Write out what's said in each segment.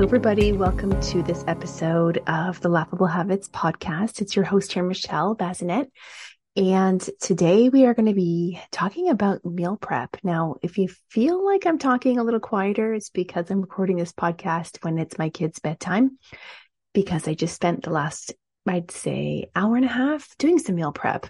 Hello, everybody. Welcome to this episode of the Laughable Habits podcast. It's your host here, Michelle Bazinet. And today we are going to be talking about meal prep. Now, if you feel like I'm talking a little quieter, it's because I'm recording this podcast when it's my kids' bedtime, because I just spent the last, I'd say, hour and a half doing some meal prep.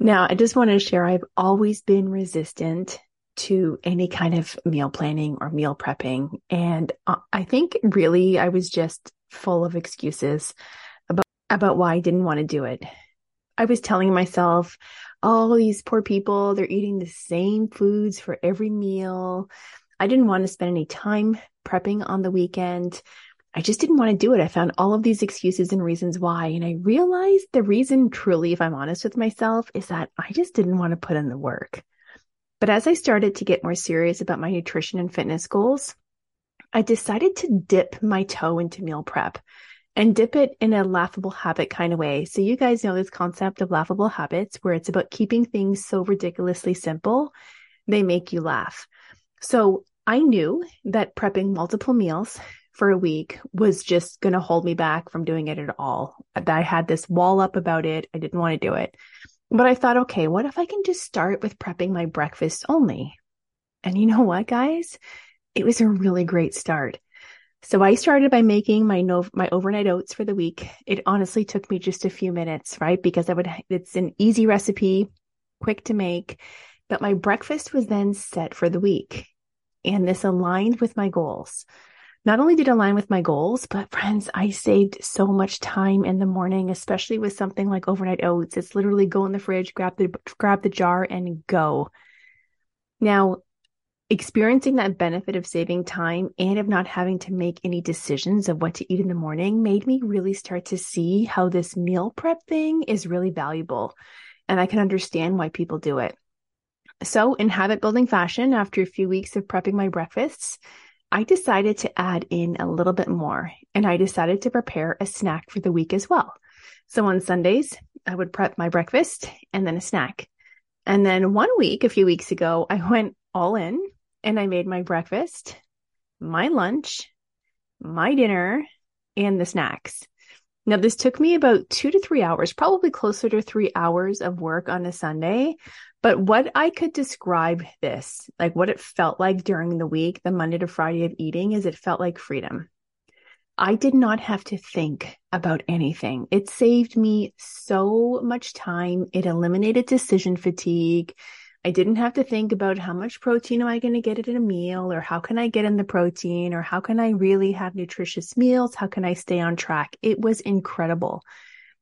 Now, I just want to share I've always been resistant to any kind of meal planning or meal prepping. And I think really I was just full of excuses about, about why I didn't want to do it. I was telling myself, oh, these poor people, they're eating the same foods for every meal. I didn't want to spend any time prepping on the weekend. I just didn't want to do it. I found all of these excuses and reasons why. And I realized the reason, truly, if I'm honest with myself, is that I just didn't want to put in the work. But as I started to get more serious about my nutrition and fitness goals, I decided to dip my toe into meal prep and dip it in a laughable habit kind of way. So you guys know this concept of laughable habits where it's about keeping things so ridiculously simple, they make you laugh. So I knew that prepping multiple meals for a week was just going to hold me back from doing it at all. I had this wall up about it. I didn't want to do it. But I thought, okay, what if I can just start with prepping my breakfast only? And you know what, guys? It was a really great start. So I started by making my no, my overnight oats for the week. It honestly took me just a few minutes, right? Because I would, it's an easy recipe, quick to make, but my breakfast was then set for the week. And this aligned with my goals not only did it align with my goals, but friends, I saved so much time in the morning, especially with something like overnight oats. It's literally go in the fridge, grab the grab the jar and go. Now, experiencing that benefit of saving time and of not having to make any decisions of what to eat in the morning made me really start to see how this meal prep thing is really valuable. And I can understand why people do it. So, in habit building fashion, after a few weeks of prepping my breakfasts, I decided to add in a little bit more and I decided to prepare a snack for the week as well. So on Sundays, I would prep my breakfast and then a snack. And then one week, a few weeks ago, I went all in and I made my breakfast, my lunch, my dinner, and the snacks. Now, this took me about two to three hours, probably closer to three hours of work on a Sunday. But what I could describe this, like what it felt like during the week, the Monday to Friday of eating, is it felt like freedom. I did not have to think about anything. It saved me so much time. It eliminated decision fatigue. I didn't have to think about how much protein am I going to get in a meal or how can I get in the protein or how can I really have nutritious meals? How can I stay on track? It was incredible.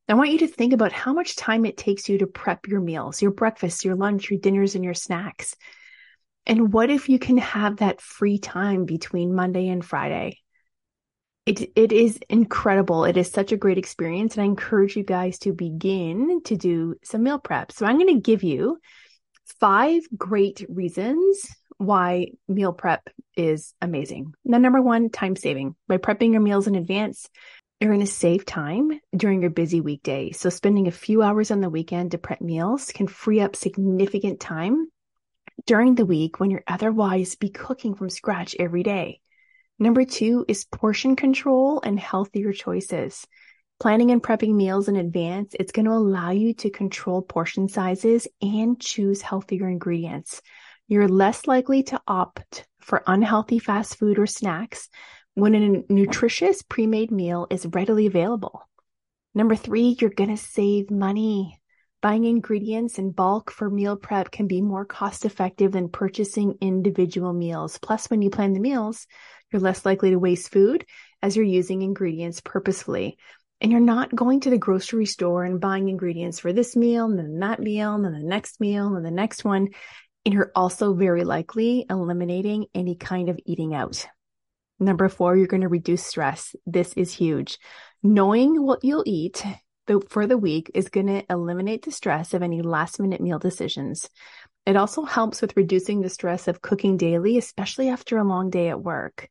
I want you to think about how much time it takes you to prep your meals, your breakfast, your lunch, your dinners, and your snacks. And what if you can have that free time between Monday and Friday? It, it is incredible. It is such a great experience. And I encourage you guys to begin to do some meal prep. So I'm going to give you five great reasons why meal prep is amazing. Now, number one, time saving. By prepping your meals in advance, you're going to save time during your busy weekday. So spending a few hours on the weekend to prep meals can free up significant time during the week when you're otherwise be cooking from scratch every day. Number two is portion control and healthier choices. Planning and prepping meals in advance, it's going to allow you to control portion sizes and choose healthier ingredients. You're less likely to opt for unhealthy fast food or snacks when a nutritious pre-made meal is readily available. Number three, you're going to save money. Buying ingredients in bulk for meal prep can be more cost effective than purchasing individual meals. Plus, when you plan the meals, you're less likely to waste food as you're using ingredients purposefully and you're not going to the grocery store and buying ingredients for this meal and then that meal and then the next meal and the next one. And you're also very likely eliminating any kind of eating out. Number four, you're going to reduce stress. This is huge. Knowing what you'll eat for the week is going to eliminate the stress of any last minute meal decisions. It also helps with reducing the stress of cooking daily, especially after a long day at work.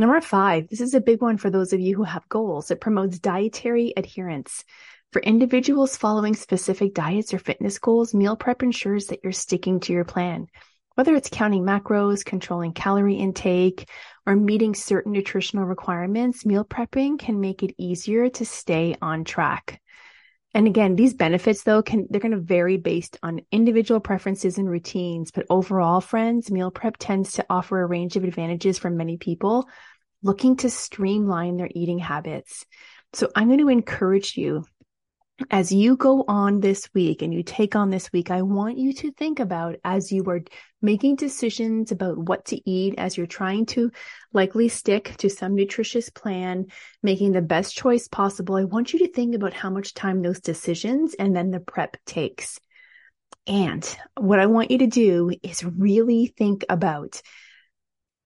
Number five, this is a big one for those of you who have goals. It promotes dietary adherence. For individuals following specific diets or fitness goals, meal prep ensures that you're sticking to your plan. Whether it's counting macros, controlling calorie intake, or meeting certain nutritional requirements, meal prepping can make it easier to stay on track. And again, these benefits though can they're going to vary based on individual preferences and routines, but overall, friends, meal prep tends to offer a range of advantages for many people looking to streamline their eating habits. So I'm going to encourage you as you go on this week and you take on this week, I want you to think about as you are making decisions about what to eat, as you're trying to likely stick to some nutritious plan, making the best choice possible. I want you to think about how much time those decisions and then the prep takes. And what I want you to do is really think about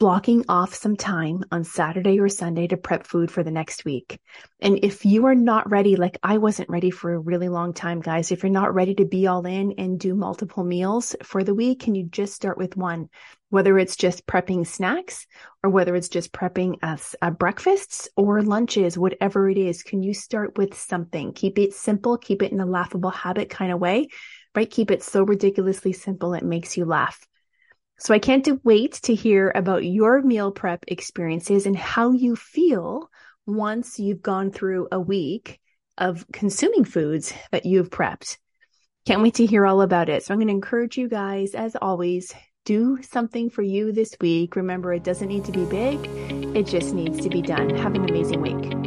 blocking off some time on Saturday or Sunday to prep food for the next week. And if you are not ready, like I wasn't ready for a really long time, guys, if you're not ready to be all in and do multiple meals for the week, can you just start with one? Whether it's just prepping snacks or whether it's just prepping as uh, breakfasts or lunches, whatever it is, can you start with something? Keep it simple, keep it in a laughable habit kind of way, right? Keep it so ridiculously simple it makes you laugh. So I can't wait to hear about your meal prep experiences and how you feel once you've gone through a week of consuming foods that you've prepped. Can't wait to hear all about it. So I'm going to encourage you guys, as always, do something for you this week. Remember, it doesn't need to be big. It just needs to be done. Have an amazing week.